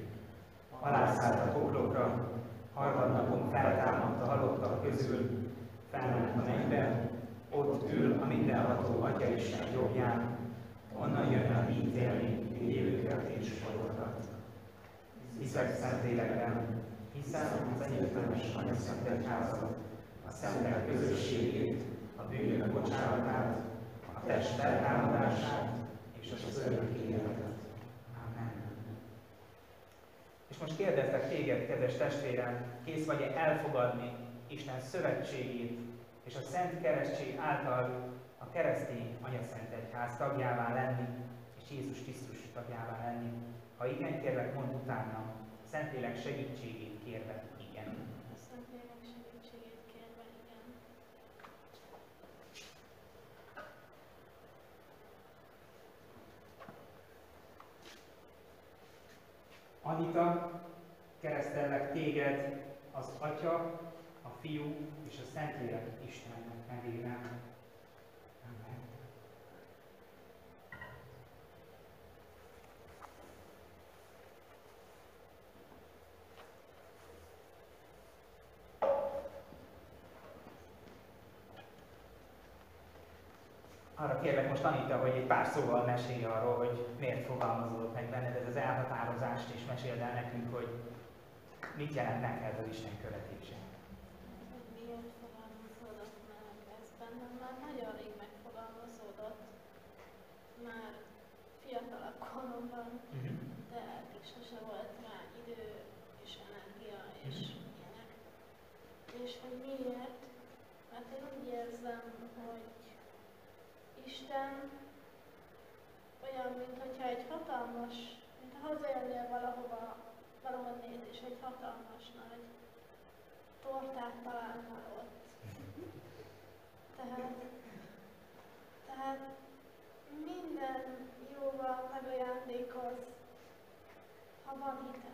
Alászállt a poklokra, harmadnapon feltámadt a halottak közül, felment a mennybe, ott ül a mindenható Atya Isten jobbján, onnan jön a ítélni élőket és halottat hiszek Szentlélekben, hiszen az egyetlenes Szent Egyházat, a szentek közösségét, a bűnök bocsánatát, a test feltámadását és az örök életet. Amen. És most kérdezlek téged, kedves testvérem, kész vagy-e elfogadni Isten szövetségét és a Szent Keresztség által a keresztény Anyaszent Egyház tagjává lenni, és Jézus Krisztus tagjává lenni. Ha igen, kérlek, mondd utána, Szentlélek segítségét kérve, igen. Anita, keresztellek téged az Atya, a Fiú és a Szentlélek Istennek nevében. Arra kérlek most Anita, hogy egy pár szóval mesélj arról, hogy miért fogalmazódott meg benned ez az elhatározást, és meséld el nekünk, hogy mit jelent neked az Isten követése. Miért fogalmazódott meg ez bennem? Már nagyon rég megfogalmazódott, már fiatalabb koromban, uh-huh. de eddig sose volt rá idő és energia és uh-huh. ilyenek. És hogy miért? Mert én úgy érzem, hogy Isten olyan, mintha egy hatalmas, mint ha hazaérnél valahova, valahonnét, és egy hatalmas nagy tortát találnál ott. tehet. Tehát minden jóval megajándékoz, ha van hited.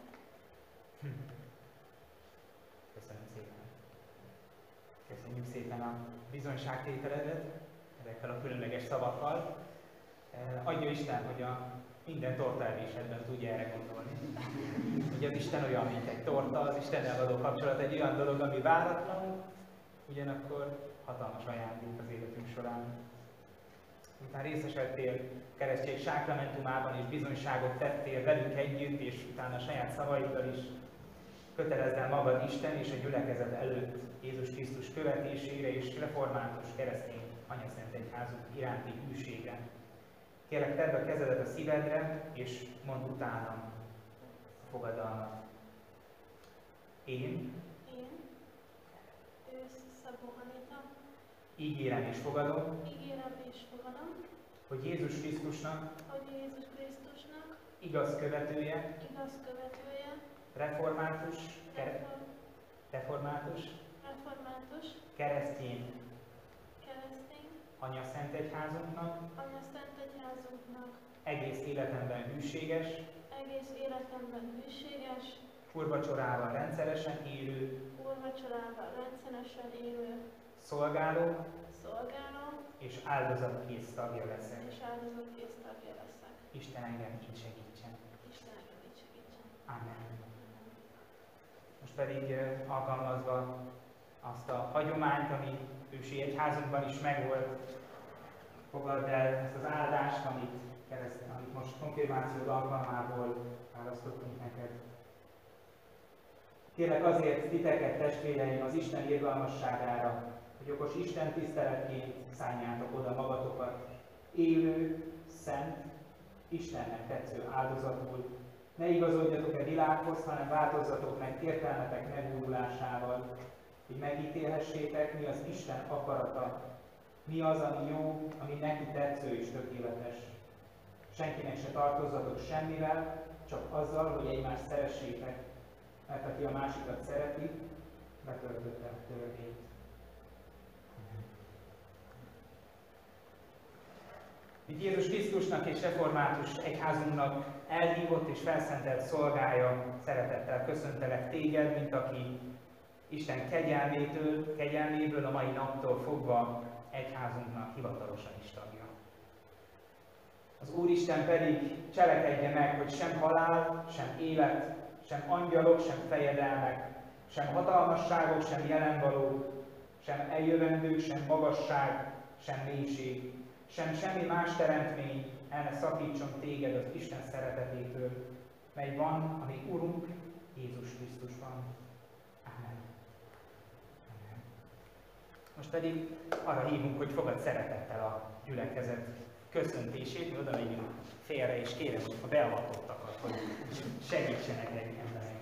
Köszönöm szépen. Köszönjük szépen a bizonyságtételedet ezekkel a különleges szavakkal. Eh, adja Isten, hogy a minden tortaevésedben tudja erre gondolni. Hogy az Isten olyan, mint egy torta, az Istennel való kapcsolat egy olyan dolog, ami váratlan, ugyanakkor hatalmas ajándék az életünk során. Után részesedtél keresztség sákramentumában és bizonyságot tettél velünk együtt, és utána a saját szavaiddal is kötelezzel magad Isten és a gyülekezet előtt Jézus Krisztus követésére és református keresztény anyaszent egyházunk iránti hűségre. Kérlek, tedd a kezedet a szívedre, és mondd utánam a fogadalmat. Én, Én, Szabó Anita, ígérem és fogadom, ígérem és fogadom, hogy Jézus Krisztusnak hogy Jézus Krisztusnak igaz követője, igaz követője, református, reform, református, református, keresztény, anya szent egyházunknak, Anya Szent Egyházunknak egész életemben hűséges, egész életemben hűséges, urvacsorával rendszeresen élő, úrvacsorával rendszeresen élő, szolgáló szolgáló és áldozatkész tagja leszek. és áldozatkész tagja leszek. Isten engem így segítsen. Isten engem így segítsen. Amen. Most pedig eh, alkalmazva azt a hagyományt, ami ősi egyházunkban is megvolt, fogadd el ezt az áldást, amit, kereszt, amit most konfirmációd alkalmából választottunk neked. Kérlek azért titeket, testvéreim, az Isten irgalmasságára, hogy okos Isten tiszteletként szálljátok oda magatokat, élő, szent, Istennek tetsző áldozatul. Ne igazodjatok-e világhoz, hanem változzatok meg értelmetek megújulásával, hogy megítélhessétek, mi az Isten akarata, mi az, ami jó, ami neki tetsző és tökéletes. Senkinek se tartozzatok semmivel, csak azzal, hogy egymást szeressétek, mert aki a másikat szereti, betöltötte a törvényt. Így Jézus Krisztusnak és református egyházunknak elhívott és felszentelt szolgája, szeretettel köszöntelek téged, mint aki Isten kegyelmétől, kegyelméből a mai naptól fogva egyházunknak hivatalosan is tagja. Az Úristen pedig cselekedje meg, hogy sem halál, sem élet, sem angyalok, sem fejedelmek, sem hatalmasságok, sem jelenvalók, sem eljövendők, sem magasság, sem mélység, sem semmi más teremtmény el ne szakítson téged az Isten szeretetétől, mely van, ami Urunk Jézus Krisztusban. Amen. Amen. Most pedig arra hívunk, hogy fogad szeretettel a gyülekezet köszöntését, mi oda megyünk félre, és kérem a beavatottakat, hogy segítsenek engem engem.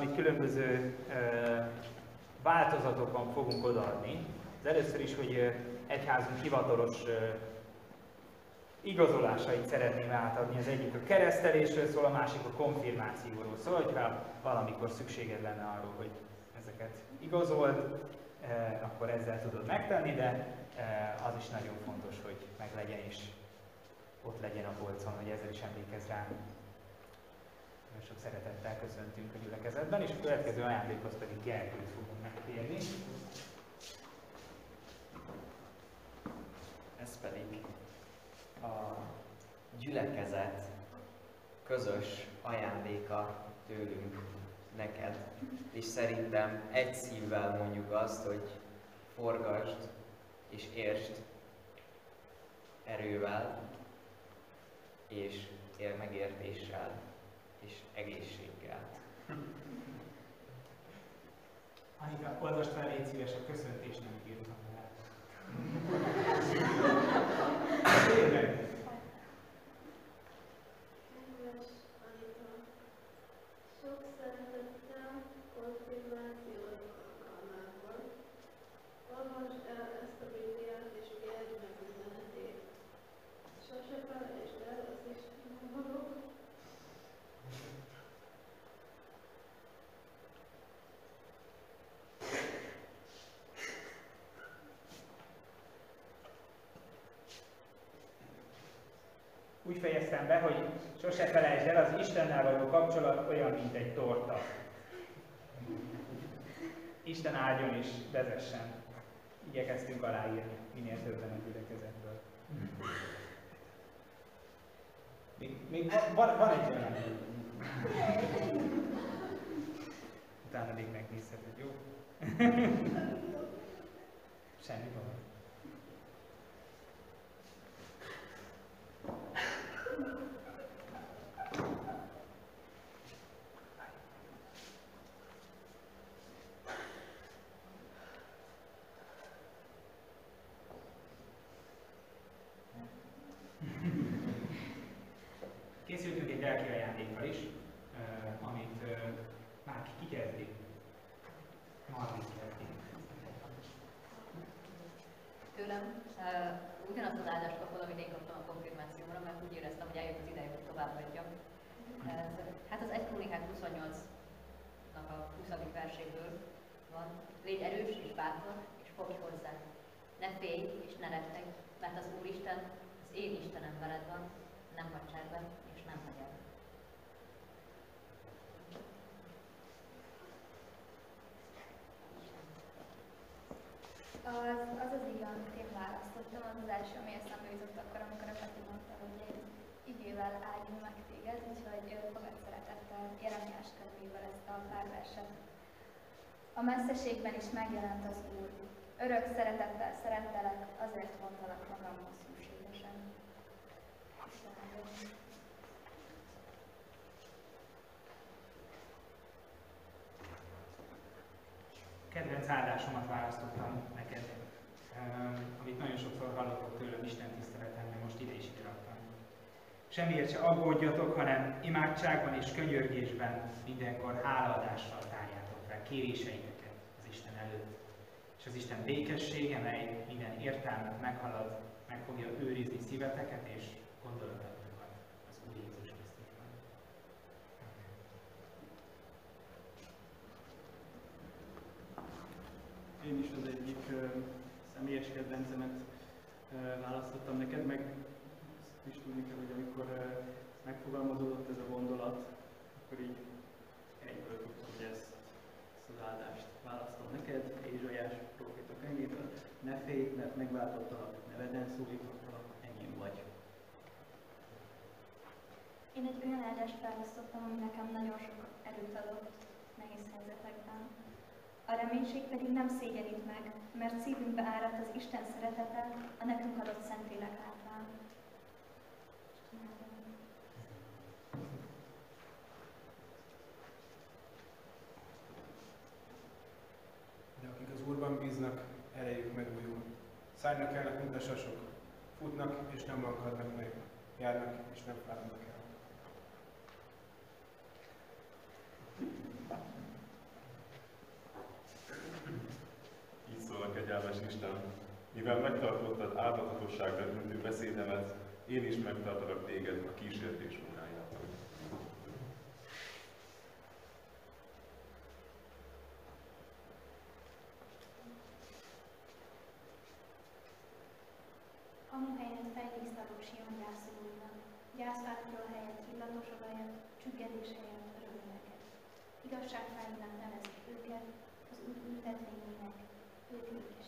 Amit különböző ö, változatokon fogunk odaadni. Az először is, hogy egyházunk hivatalos igazolásait szeretném átadni. Az egyik a keresztelésről szól, a másik a konfirmációról szól, hogyha valamikor szükséged lenne arról, hogy ezeket igazold, akkor ezzel tudod megtenni, de az is nagyon fontos, hogy meglegyen és ott legyen a polcon, hogy ezzel is emlékezz rá. Sok szeretettel köszöntünk a gyülekezetben, és a következő ajándékhoz pedig Gergőt fogunk megtérni. Ez pedig a gyülekezet közös ajándéka tőlünk neked. És szerintem egy szívvel mondjuk azt, hogy forgasd és értsd erővel, és él megértéssel, és egészséggel. Annika, olvasd fel, légy szíves, a köszöntést nem írtam el. Tényleg. Olvasd el ezt a Bibliát és értsd meg üzenetét. Úgy fejeztem be, hogy sose felejtsd el, az Istennel való kapcsolat olyan, mint egy torta. Isten áldjon és vezessen. Igyekeztünk aláírni minél többen a gyülekezetből. Még, még van, van egy olyan. Utána még megnézheted, jó? Semmi baj. Készültünk egy lelki ajándékkal is, uh, amit uh, már ki kikezdi. Margit kezdi. Tőlem uh, ugyanazt az áldást kapod, amit én kaptam a konfirmációmra, mert úgy éreztem, hogy eljött az ideje, hogy továbbadjam. Ez, hát az 1 Krónikák 28-nak a 20. verséből van. Légy erős és bátor, és fogj hozzá. Ne félj és ne rettegj, mert az Úristen, az én Istenem veled van, nem hagy cserben, és nem hagy el. Az az, az ige, amit én első, ami eszembe jutott akkor, amikor a Peti mondta, hogy én igével áldjon meg téged, úgyhogy fogad szeretettel Jeremiás könyvéből ezt a pár verset. A messzeségben is megjelent az Úr. Örök szeretettel szerettelek, azért vontalak magamhoz hűségesen. Isten áldjon. kedvenc áldásomat választottam neked, amit nagyon sokszor hallottok tőlem Isten tiszteletemben, most ide is ide raktam. Semmiért se aggódjatok, hanem imádságban és könyörgésben mindenkor hálaadással tárjátok fel kéréseiteket az Isten előtt. És az Isten békessége, mely minden értelmet meghalad, meg fogja őrizni szíveteket és gondolatokat az Úr Jézus Krisztusban. Én is az egyik ö, személyes kedvencemet választottam neked, meg azt is tudni kell, hogy amikor megfogalmazódott ez a gondolat, akkor így egyből tudtam, hogy ezt, ezt az áldást választom neked, Ézsaiás proféta könyvéből. Ne félj, mert megváltottalak, neveden szólítottalak, enyém vagy. Én egy olyan áldást választottam, ami nekem nagyon sok erőt adott nehéz helyzetekben. A reménység pedig nem szégyenít meg, mert szívünkbe áradt az Isten szeretete a nekünk adott Szentlélek által. De akik az Úrban bíznak, erejük megújul. Szállnak elnek, mint a sasok. Futnak, és nem lankadnak meg. Járnak, és nem fáradnak el. Így szól a kegyelmes Isten. Mivel megtartottad áldatosságra döntő beszédemet, én is megtartalak téged a kísértés órájától. Amu helyett fejléksztagok Sion gyászolóinak, gyászfákról helyett illatos olajat, csüggedés helyett örömeket. Igazságfáinak nevezik Mm-hmm.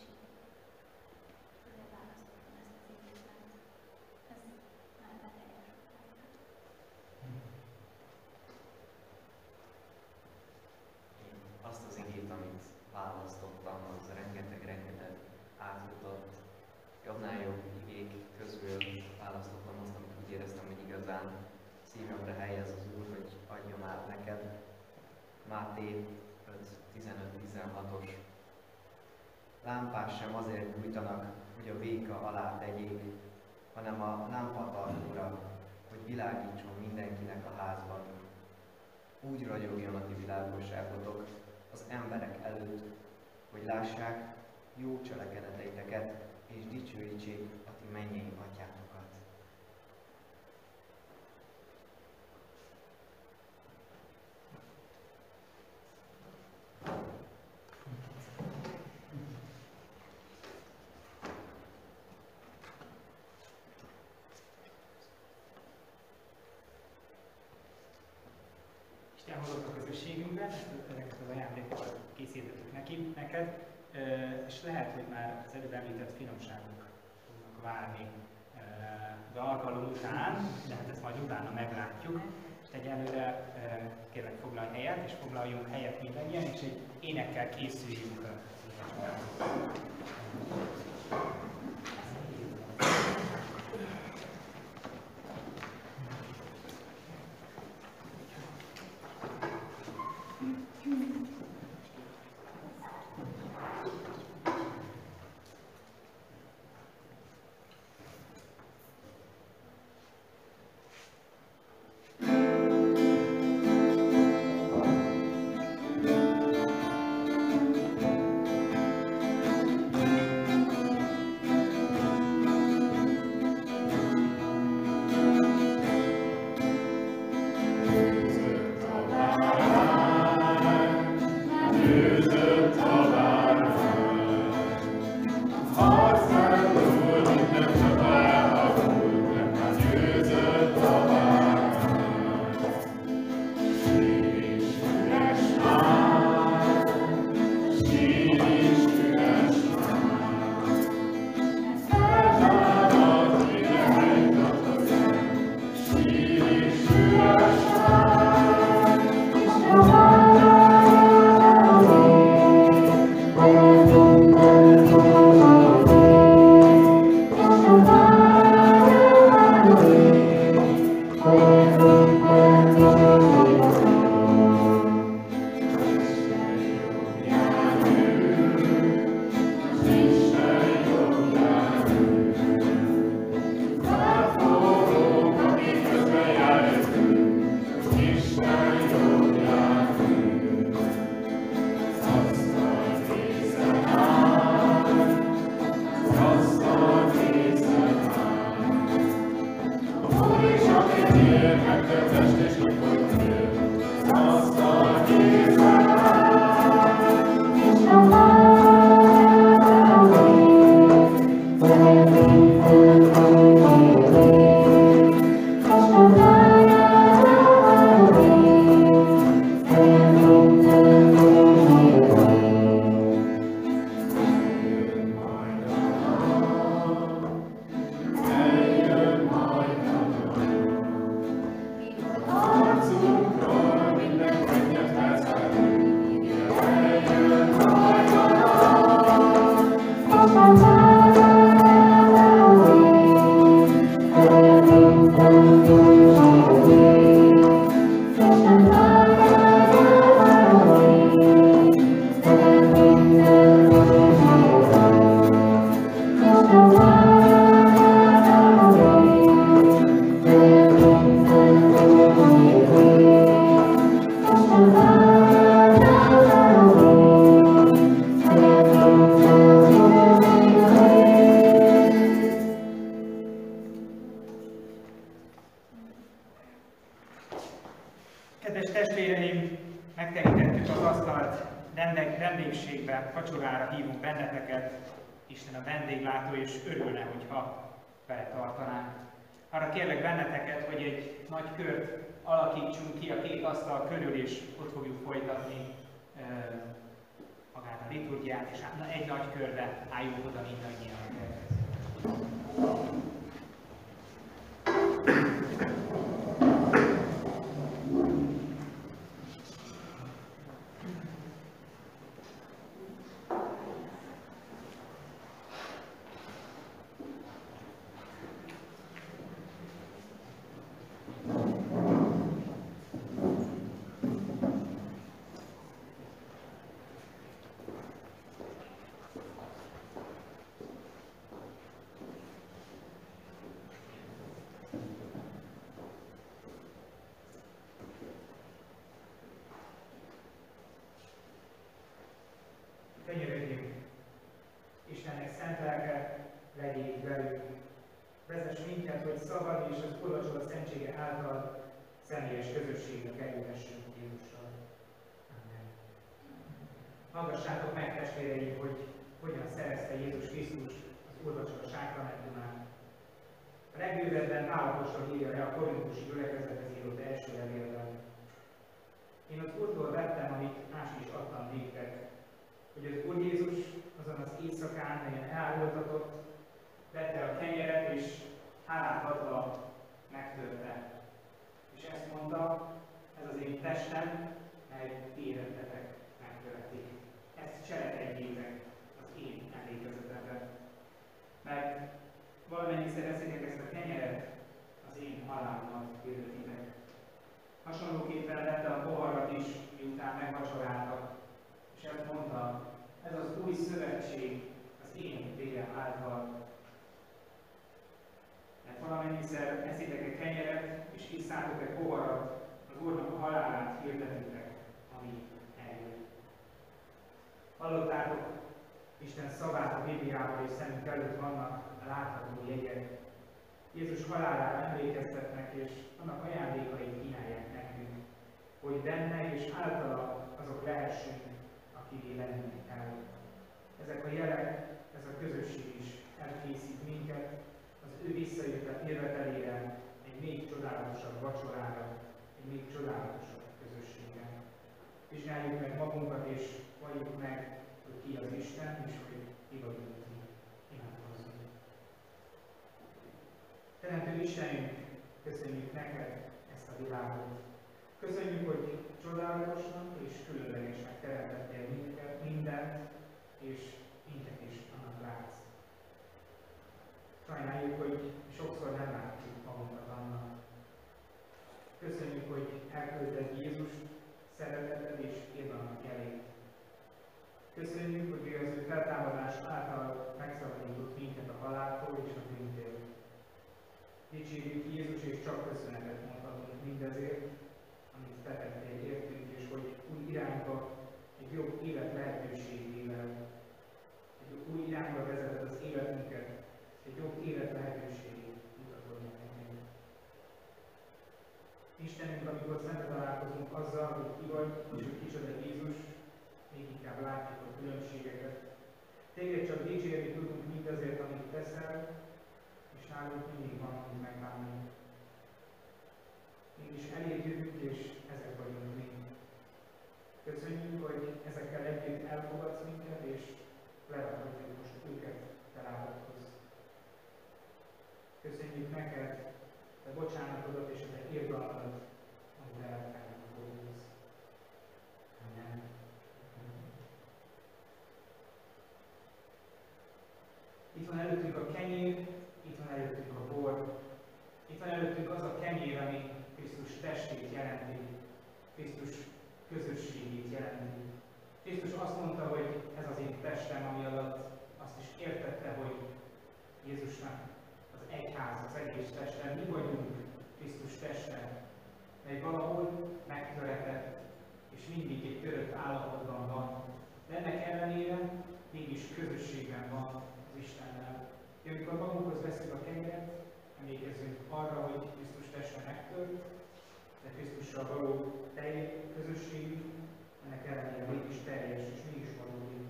Lámpás sem azért gyújtanak, hogy a véka alá tegyék, hanem a lámpatartóra, hogy világítson mindenkinek a házban. Úgy ragyogjon a ti világosságotok az emberek előtt, hogy lássák jó cselekedeteiteket, és dicsőítsék a ti mennyei atyátokat. Isten hozott a közösségünkbe, ezeket az ajándékokat készítettük neki, neked, és lehet, hogy már az előbb említett finomságok fognak várni az alkalom után, de hát ezt majd utána meglátjuk. És egyelőre kérlek foglalj helyet, és foglaljunk helyet mindannyian, és egy énekkel készüljünk. úrasztal körül, és ott fogjuk folytatni eh, magát a liturgiát, és hát egy nagy körbe álljunk oda mindannyian. Thank you. Könyörögjünk, Istennek szent lelke, legyél velünk. Vezess minket, hogy szabad és az Urvacsora szentsége által személyes közösségre kerülhessünk Jézussal. Amen. Hallgassátok meg, testvéreim, hogy hogyan szerezte Jézus Krisztus az Urvacsora sákramentumát. A legbővebben Pálapostól írja le a korintusi gyülekezethez írott első levélben. Én az Úrtól vettem, amit más is adtam néktek, hogy az Úr Jézus azon az éjszakán, melyen elárultatott, vette a kenyeret, és hálát adva megtörte. És ezt mondta, ez az én testem, mely életetek megkövetik. Ezt cselekedjétek az én emlékezetemre. Mert valamennyiszer eszitek ezt a kenyeret, az én halálomat hirdetitek. Hasonlóképpen vette a poharat is, miután megvacsoráltak, ezt mondta, ez az új szövetség az én vérem által. Mert valamennyiszer eszitek-e kenyeret, és iszátok-e poharat, az Úrnak a halálát hirdetitek, ami eljön. Hallottátok Isten szavát a Bibliában, és szemünk előtt vannak a látható jegyek. Jézus halálára emlékeztetnek, és annak ajándékai kínálják nekünk, hogy benne és általa azok lehessünk, lenni kell. Ezek a jelek, ez a közösség is elkészít minket az ő visszajöttel jövetelére, egy még csodálatosabb vacsorára, egy még csodálatosabb közösségre. Vizsgáljuk meg magunkat, és valljuk meg, hogy ki az Isten, és hogy ki vagyunk mi. Imádkozzunk. Teremtő Istenünk, köszönjük neked ezt a világot. Köszönjük, hogy csodálatosnak és különlegesnek teremtettél minket, mindent, és minket is annak látsz. Sajnáljuk, hogy sokszor nem látjuk magunkat annak. Köszönjük, hogy elküldted Jézust, szereteted és irgalmat jelét. Köszönjük, hogy ő az ő feltámadás által megszabadított minket a haláltól és a bűntől. Dicsérjük Jézus, és csak köszönetet mondhatunk mindezért, amit te tettél értünk, és hogy új irányba, egy jobb élet lehetőségével, egy új irányba vezeted az életünket, egy jobb élet lehetőségét mutatod nekünk. Istenünk, amikor szembe találkozunk azzal, hogy ki vagy, és hogy kicsoda Jézus, még inkább látjuk a különbségeket. Téged csak dicsérni tudunk mindazért, amit teszel, és nálunk mindig van, amit megbánni. Mégis eléd jövünk, és ezek vagyunk mi. Köszönjük, hogy ezekkel együtt elfogadsz minket, és lerakhatjuk most őket te lábadhoz. Köszönjük neked, te bocsánatodat és a te irgalmadat, amit elfelejtünk fogsz. Amen. Itt van előttünk a kenyér, itt van előttünk a bor, itt van előttünk az a kenyér, ami Krisztus testét jelenti, Krisztus közösségét jelenti. Krisztus azt mondta, hogy ez az én testem, ami alatt azt is értette, hogy Jézusnak az egyház, az egész teste, mi vagyunk Krisztus teste, mely valahol megtöretett, és mindig egy törött állapotban van. De ennek ellenére mégis közösségben van az Istennel. És amikor magunkhoz veszünk a kenyeret, emlékezzünk arra, hogy Krisztus teste megtört, de Krisztussal való teljes közösségünk ennek ellenére mégis teljes és mégis valódi.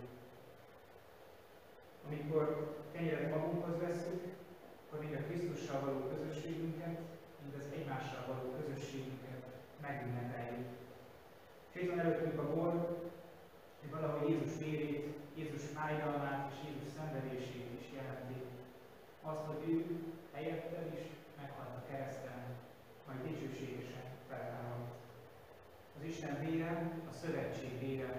Amikor kenyeret magunkhoz veszünk, akkor mind a Krisztussal való közösségünket, mind az egymással való közösségünket megünnepeljük. És itt van előttünk a bor, hogy valahogy Jézus vérét, Jézus fájdalmát és Jézus szenvedését is jelenti. Azt, hogy ő helyette is meghalt a kereszten, majd dicsőségesen feltámadt. Az Isten vére, a szövetség vére,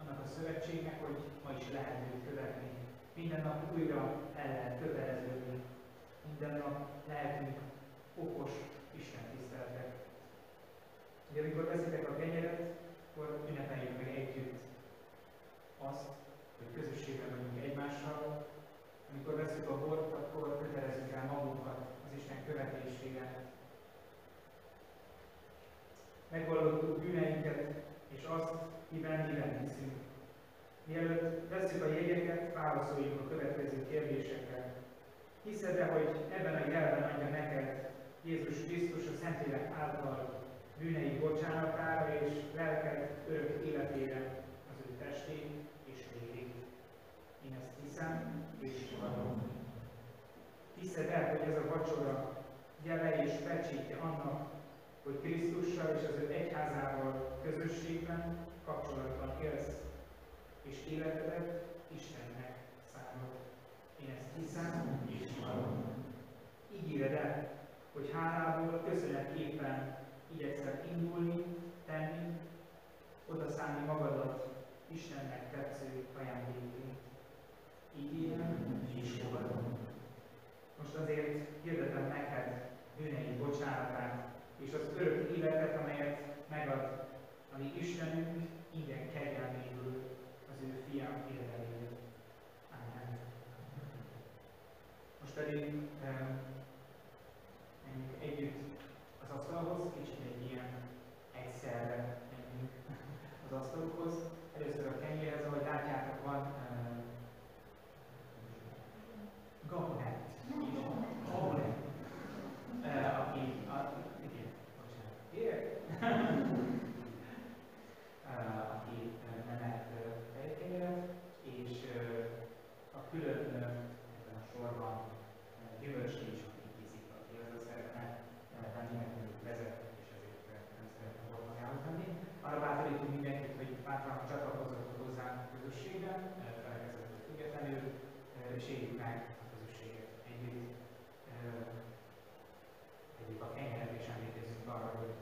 annak a szövetségnek, hogy ma is lehet őt követni. Minden nap újra el lehet köteleződni. Minden nap lehetünk okos Isten tiszteletek. Ugye amikor veszitek a kenyeret, akkor ünnepeljük meg együtt azt, hogy közösségben vagyunk egymással. Amikor veszük a bort, akkor kötelezzük el magunkat az Isten követésére. Megvallottuk bűneinket, és azt, miben miben hiszünk. Mielőtt veszük a jegyeket, válaszoljunk a következő kérdésekre. Hiszed-e, hogy ebben a jelben adja neked Jézus Krisztus a Szentlélek által bűnei bocsánatára és lelked örök életére az ő testét és vérét? Én ezt hiszem, és fogadom. Hiszed el, hogy ez a vacsora jele és pecsétje annak, hogy Krisztussal és az ő egyházával közösségben, kapcsolatban élsz, és életedet Istennek szánod. Én ezt hiszem és vallom. Ígéred el, hogy hálából köszönetképpen igyekszel indulni, tenni, odaszállni magadat Istennek tetsző ajándékként. Ígérem és fogadom. Most azért hirdetem neked bűneid bocsánatát és az örök életet, amelyet megad a mi Istenünk igen kegyelméből az ő fiam érdeméről. Amen. Most pedig menjünk együtt az asztalhoz, kicsit egy ilyen egyszerre menjünk az asztalokhoz. Először a kenyérhez, ahogy látjátok, van gabonett. Gabonett. Aki, a, igen, bocsánat, uh, nem lehet uh, fejkenyeret, és uh, a külön ebben a sorban uh, gyümölcsli is készít, aki azzal szeretne uh, venni, meg mondjuk vezetni, és ezért nem szeretne magához venni. Arra bátorítunk mindenkit, hogy bátran csatlakozzatok hozzánk a közösségben, felekezettől függetlenül, uh, és éljük meg a közösséget együtt. Egyik a kenyeret, és emlékezzünk arra, hogy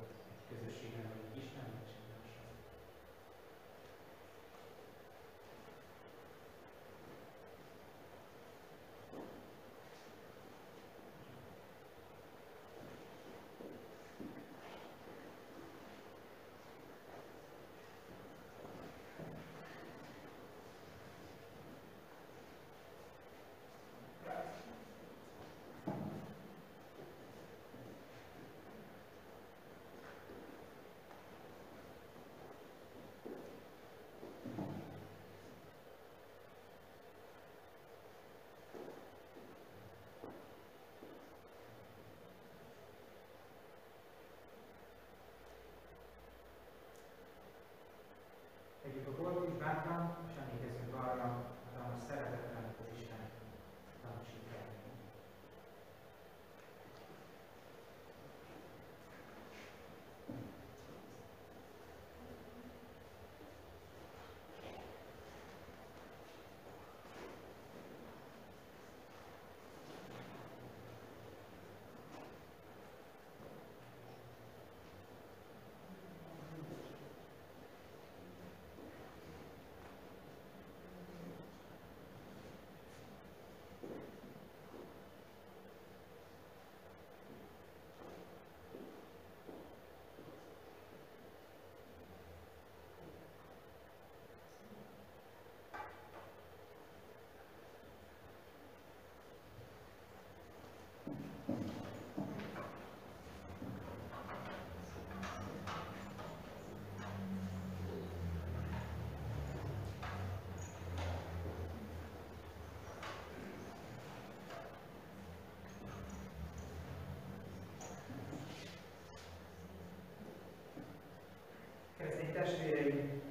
Keresztény testvéreim,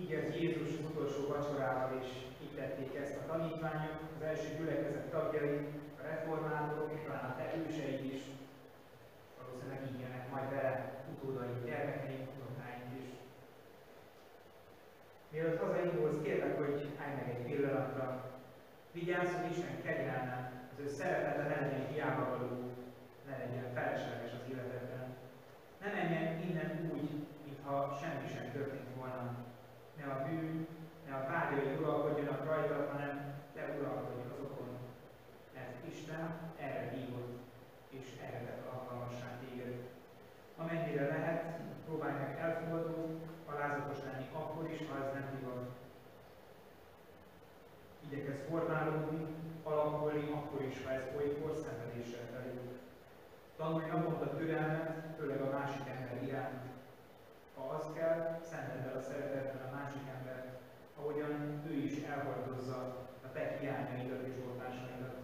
így az Jézus utolsó vacsorával is így tették ezt a tanítványok, az első gyülekezet tagjai, a reformátorok, talán a te őseid is, valószínűleg így jönnek majd vele utódaink, gyermekeink, unokáink is. Mielőtt hazaindulsz, kérlek, hogy állj meg egy pillanatra, vigyázz, hogy Isten kegyelme, az ő szeretete ne legyen hiába való, ne legyen felesleges az életedben. Ne menjen innen úgy, mintha semmi sem történt volna. Ne a bűn, ne a vágyai uralkodjanak rajtad, hanem te uralkodj azokon. Mert Isten erre hívott, és erre tett alkalmassá téged. Amennyire lehet, próbálj meg elfogadó, alázatos lenni akkor is, ha ez nem divat. Igyekezz formálódni, alakulni akkor is, ha ez olykor szenvedéssel telik. Tanulj naponta türelmet, főleg a másik ember iránt. Ha az kell, szenteld el a szeretetben a másik embert, ahogyan ő is elhordozza a te hiányaidat és oltásaidat.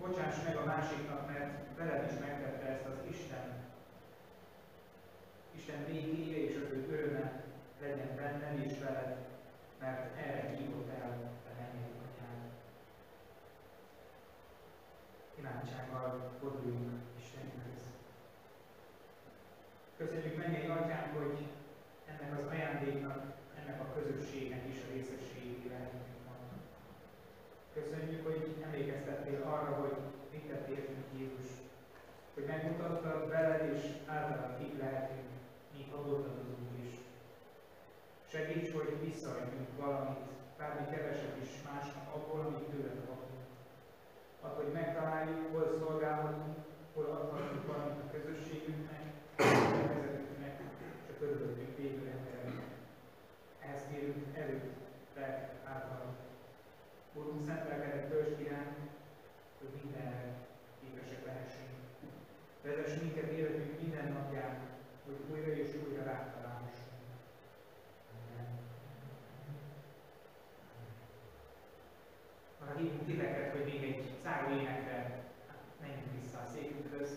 Bocsáss meg a másiknak, mert veled is megtette ezt az Isten. Isten békéje és az ő öröme legyen benned és veled, mert erre hívott el a mennyei atyád. Imádsággal forduljunk Istenünkhöz. Köszönjük mennyei atyánk, hogy ennek az ajándéknak, ennek a közösségnek is a részességé lehetünk. Köszönjük, hogy emlékeztettél arra, hogy mit tettél Jézus, hogy megmutattad veled és általad kik lehetünk, mi ha odaadozunk is. Segíts, hogy visszaadjunk valamit, bármi kevesebb is másnak abból, amit tőled kapunk. Add, hogy megtaláljuk, hol szolgálhatunk, hol adhatunk valamit a közösségünknek, a vezetőknek, és a körülöttünk végül embereknek. Ehhez kérünk erőt, lelket által. Úrunk, szent lelkedet töltsd iránk, hogy mindenre képesek lehessünk. Vezess minket életünk minden napján, hogy újra és újra rátalálhassunk. Amen. Arra hívunk titeket, hogy még egy záró énekre menjünk vissza a székünkhöz,